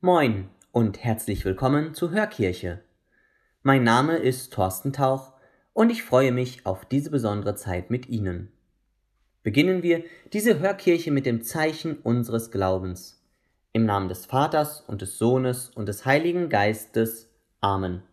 Moin und herzlich willkommen zur Hörkirche. Mein Name ist Thorsten Tauch und ich freue mich auf diese besondere Zeit mit Ihnen. Beginnen wir diese Hörkirche mit dem Zeichen unseres Glaubens. Im Namen des Vaters und des Sohnes und des Heiligen Geistes. Amen.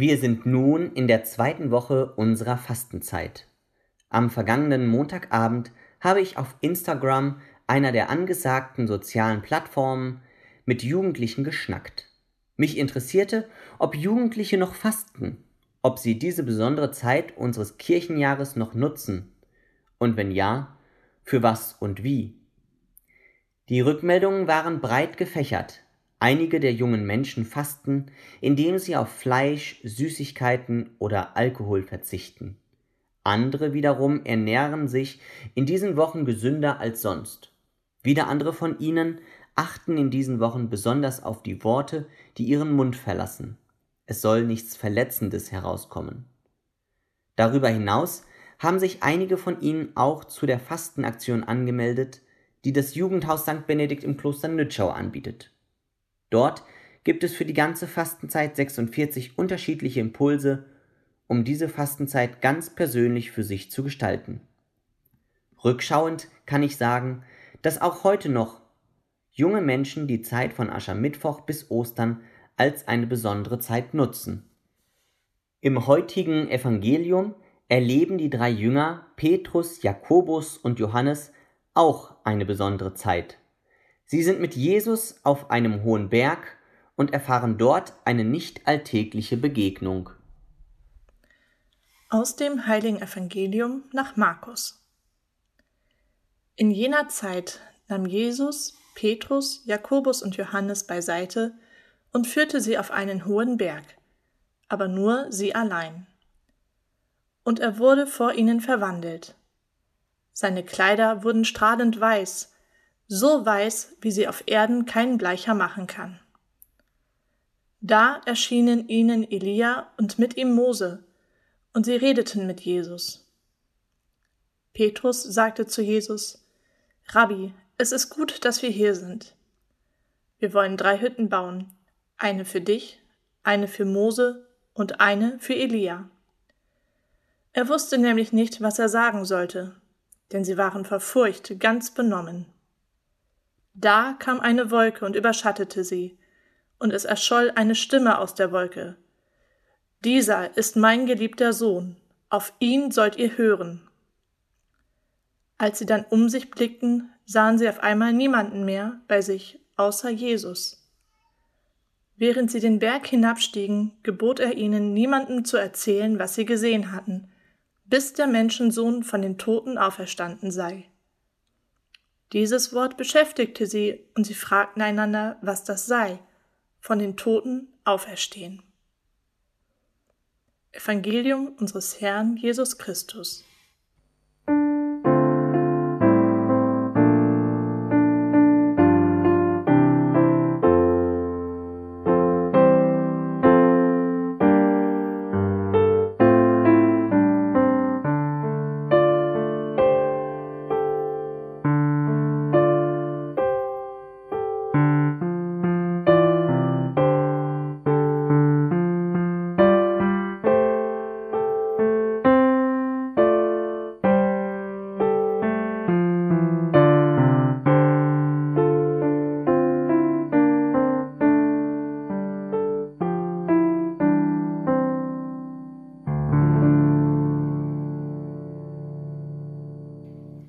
Wir sind nun in der zweiten Woche unserer Fastenzeit. Am vergangenen Montagabend habe ich auf Instagram, einer der angesagten sozialen Plattformen, mit Jugendlichen geschnackt. Mich interessierte, ob Jugendliche noch fasten, ob sie diese besondere Zeit unseres Kirchenjahres noch nutzen und wenn ja, für was und wie. Die Rückmeldungen waren breit gefächert, Einige der jungen Menschen fasten, indem sie auf Fleisch, Süßigkeiten oder Alkohol verzichten. Andere wiederum ernähren sich in diesen Wochen gesünder als sonst. Wieder andere von ihnen achten in diesen Wochen besonders auf die Worte, die ihren Mund verlassen. Es soll nichts Verletzendes herauskommen. Darüber hinaus haben sich einige von ihnen auch zu der Fastenaktion angemeldet, die das Jugendhaus St. Benedikt im Kloster Nützschau anbietet. Dort gibt es für die ganze Fastenzeit 46 unterschiedliche Impulse, um diese Fastenzeit ganz persönlich für sich zu gestalten. Rückschauend kann ich sagen, dass auch heute noch junge Menschen die Zeit von Aschermittwoch bis Ostern als eine besondere Zeit nutzen. Im heutigen Evangelium erleben die drei Jünger Petrus, Jakobus und Johannes auch eine besondere Zeit. Sie sind mit Jesus auf einem hohen Berg und erfahren dort eine nicht alltägliche Begegnung. Aus dem heiligen Evangelium nach Markus. In jener Zeit nahm Jesus Petrus, Jakobus und Johannes beiseite und führte sie auf einen hohen Berg, aber nur sie allein. Und er wurde vor ihnen verwandelt. Seine Kleider wurden strahlend weiß, so weiß, wie sie auf Erden kein Bleicher machen kann. Da erschienen ihnen Elia und mit ihm Mose, und sie redeten mit Jesus. Petrus sagte zu Jesus, Rabbi, es ist gut, dass wir hier sind. Wir wollen drei Hütten bauen, eine für dich, eine für Mose und eine für Elia. Er wusste nämlich nicht, was er sagen sollte, denn sie waren vor Furcht ganz benommen. Da kam eine Wolke und überschattete sie, und es erscholl eine Stimme aus der Wolke. Dieser ist mein geliebter Sohn, auf ihn sollt ihr hören. Als sie dann um sich blickten, sahen sie auf einmal niemanden mehr bei sich außer Jesus. Während sie den Berg hinabstiegen, gebot er ihnen, niemandem zu erzählen, was sie gesehen hatten, bis der Menschensohn von den Toten auferstanden sei. Dieses Wort beschäftigte sie, und sie fragten einander, was das sei, von den Toten auferstehen. Evangelium unseres Herrn Jesus Christus.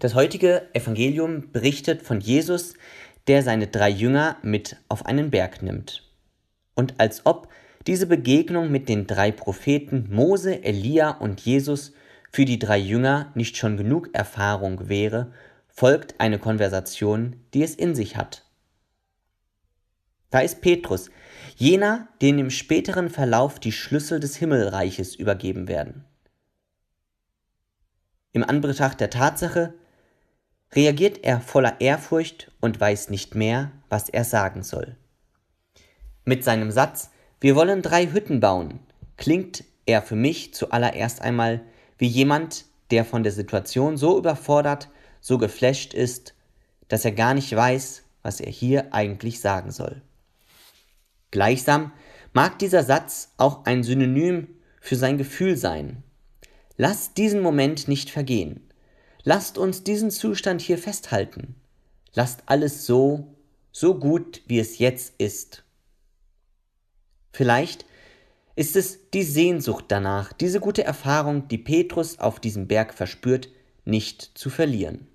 Das heutige Evangelium berichtet von Jesus, der seine drei Jünger mit auf einen Berg nimmt. Und als ob diese Begegnung mit den drei Propheten Mose, Elia und Jesus für die drei Jünger nicht schon genug Erfahrung wäre, folgt eine Konversation, die es in sich hat. Da ist Petrus, jener, dem im späteren Verlauf die Schlüssel des Himmelreiches übergeben werden. Im Anbetracht der Tatsache, reagiert er voller Ehrfurcht und weiß nicht mehr, was er sagen soll. Mit seinem Satz Wir wollen drei Hütten bauen, klingt er für mich zuallererst einmal wie jemand, der von der Situation so überfordert, so geflasht ist, dass er gar nicht weiß, was er hier eigentlich sagen soll. Gleichsam mag dieser Satz auch ein Synonym für sein Gefühl sein. Lasst diesen Moment nicht vergehen. Lasst uns diesen Zustand hier festhalten. Lasst alles so, so gut, wie es jetzt ist. Vielleicht ist es die Sehnsucht danach, diese gute Erfahrung, die Petrus auf diesem Berg verspürt, nicht zu verlieren.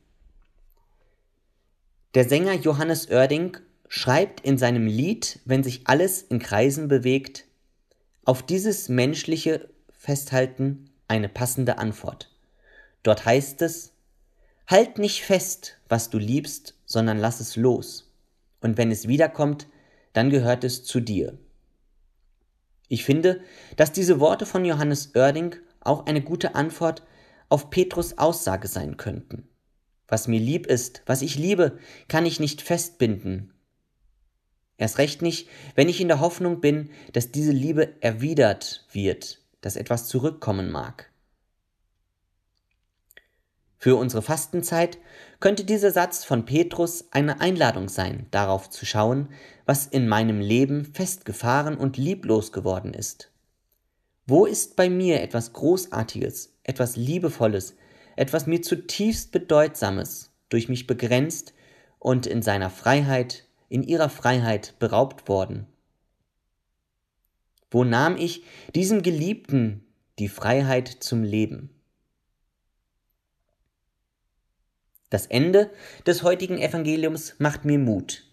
Der Sänger Johannes Oerding schreibt in seinem Lied, wenn sich alles in Kreisen bewegt, auf dieses menschliche Festhalten eine passende Antwort. Dort heißt es, Halt nicht fest, was du liebst, sondern lass es los. Und wenn es wiederkommt, dann gehört es zu dir. Ich finde, dass diese Worte von Johannes Oerding auch eine gute Antwort auf Petrus Aussage sein könnten. Was mir lieb ist, was ich liebe, kann ich nicht festbinden. Erst recht nicht, wenn ich in der Hoffnung bin, dass diese Liebe erwidert wird, dass etwas zurückkommen mag. Für unsere Fastenzeit könnte dieser Satz von Petrus eine Einladung sein, darauf zu schauen, was in meinem Leben festgefahren und lieblos geworden ist. Wo ist bei mir etwas Großartiges, etwas Liebevolles, etwas mir zutiefst Bedeutsames, durch mich begrenzt und in seiner Freiheit, in ihrer Freiheit beraubt worden? Wo nahm ich diesem Geliebten die Freiheit zum Leben? Das Ende des heutigen Evangeliums macht mir Mut.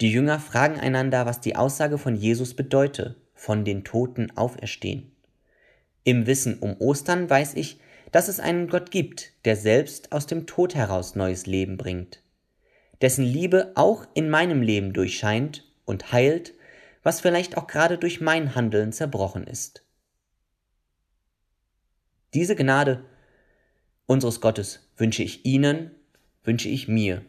Die Jünger fragen einander, was die Aussage von Jesus bedeute, von den Toten auferstehen. Im Wissen um Ostern weiß ich, dass es einen Gott gibt, der selbst aus dem Tod heraus neues Leben bringt, dessen Liebe auch in meinem Leben durchscheint und heilt, was vielleicht auch gerade durch mein Handeln zerbrochen ist. Diese Gnade unseres Gottes wünsche ich Ihnen wünsche ich mir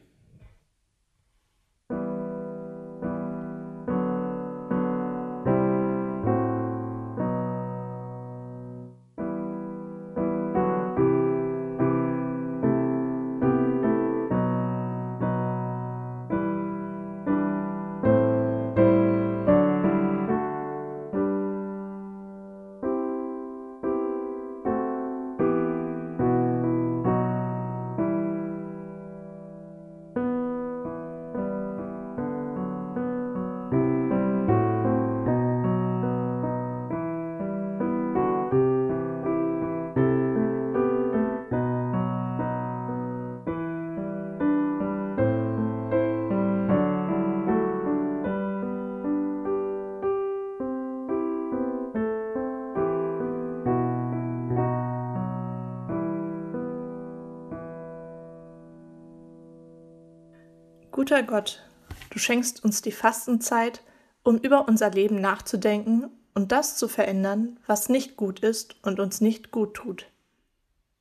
Guter Gott, du schenkst uns die Fastenzeit, um über unser Leben nachzudenken und das zu verändern, was nicht gut ist und uns nicht gut tut.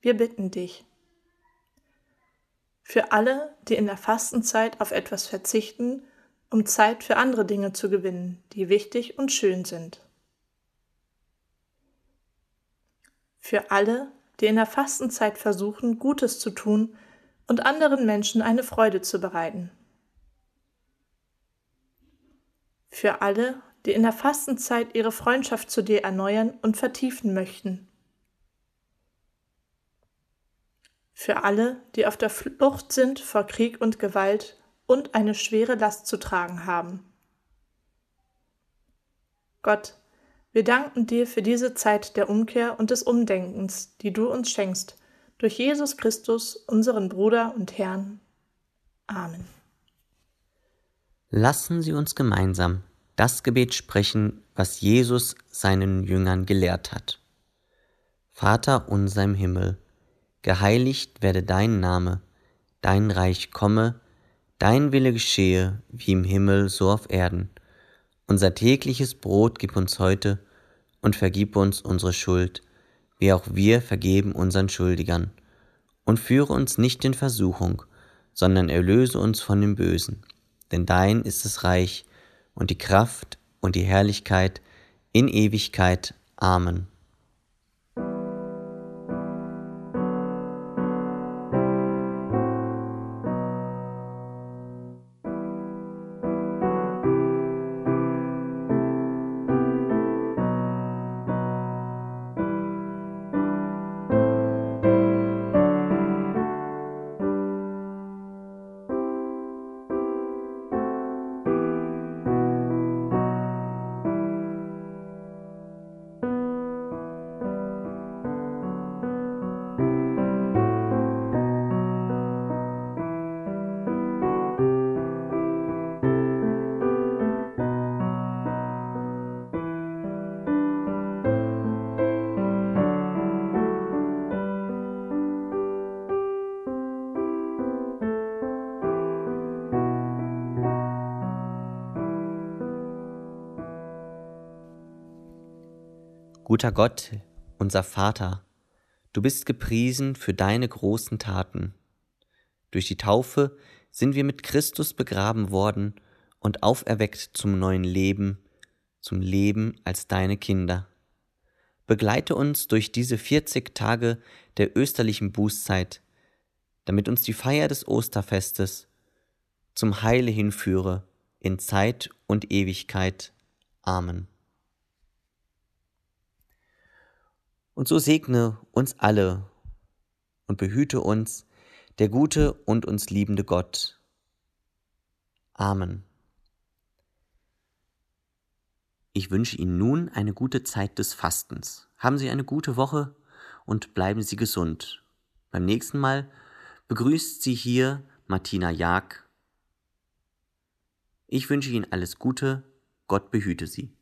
Wir bitten dich. Für alle, die in der Fastenzeit auf etwas verzichten, um Zeit für andere Dinge zu gewinnen, die wichtig und schön sind. Für alle, die in der Fastenzeit versuchen, Gutes zu tun und anderen Menschen eine Freude zu bereiten. Für alle, die in der Fastenzeit ihre Freundschaft zu dir erneuern und vertiefen möchten. Für alle, die auf der Flucht sind vor Krieg und Gewalt und eine schwere Last zu tragen haben. Gott, wir danken dir für diese Zeit der Umkehr und des Umdenkens, die du uns schenkst, durch Jesus Christus, unseren Bruder und Herrn. Amen. Lassen Sie uns gemeinsam das Gebet sprechen, was Jesus seinen Jüngern gelehrt hat. Vater unser im Himmel, geheiligt werde dein Name, dein Reich komme, dein Wille geschehe, wie im Himmel so auf Erden. Unser tägliches Brot gib uns heute und vergib uns unsere Schuld, wie auch wir vergeben unseren Schuldigern. Und führe uns nicht in Versuchung, sondern erlöse uns von dem Bösen. Denn dein ist das Reich und die Kraft und die Herrlichkeit in Ewigkeit. Amen. Guter Gott, unser Vater, du bist gepriesen für deine großen Taten. Durch die Taufe sind wir mit Christus begraben worden und auferweckt zum neuen Leben, zum Leben als deine Kinder. Begleite uns durch diese 40 Tage der österlichen Bußzeit, damit uns die Feier des Osterfestes zum Heile hinführe in Zeit und Ewigkeit. Amen. Und so segne uns alle und behüte uns der gute und uns liebende Gott. Amen. Ich wünsche Ihnen nun eine gute Zeit des Fastens. Haben Sie eine gute Woche und bleiben Sie gesund. Beim nächsten Mal begrüßt Sie hier Martina Jag. Ich wünsche Ihnen alles Gute, Gott behüte Sie.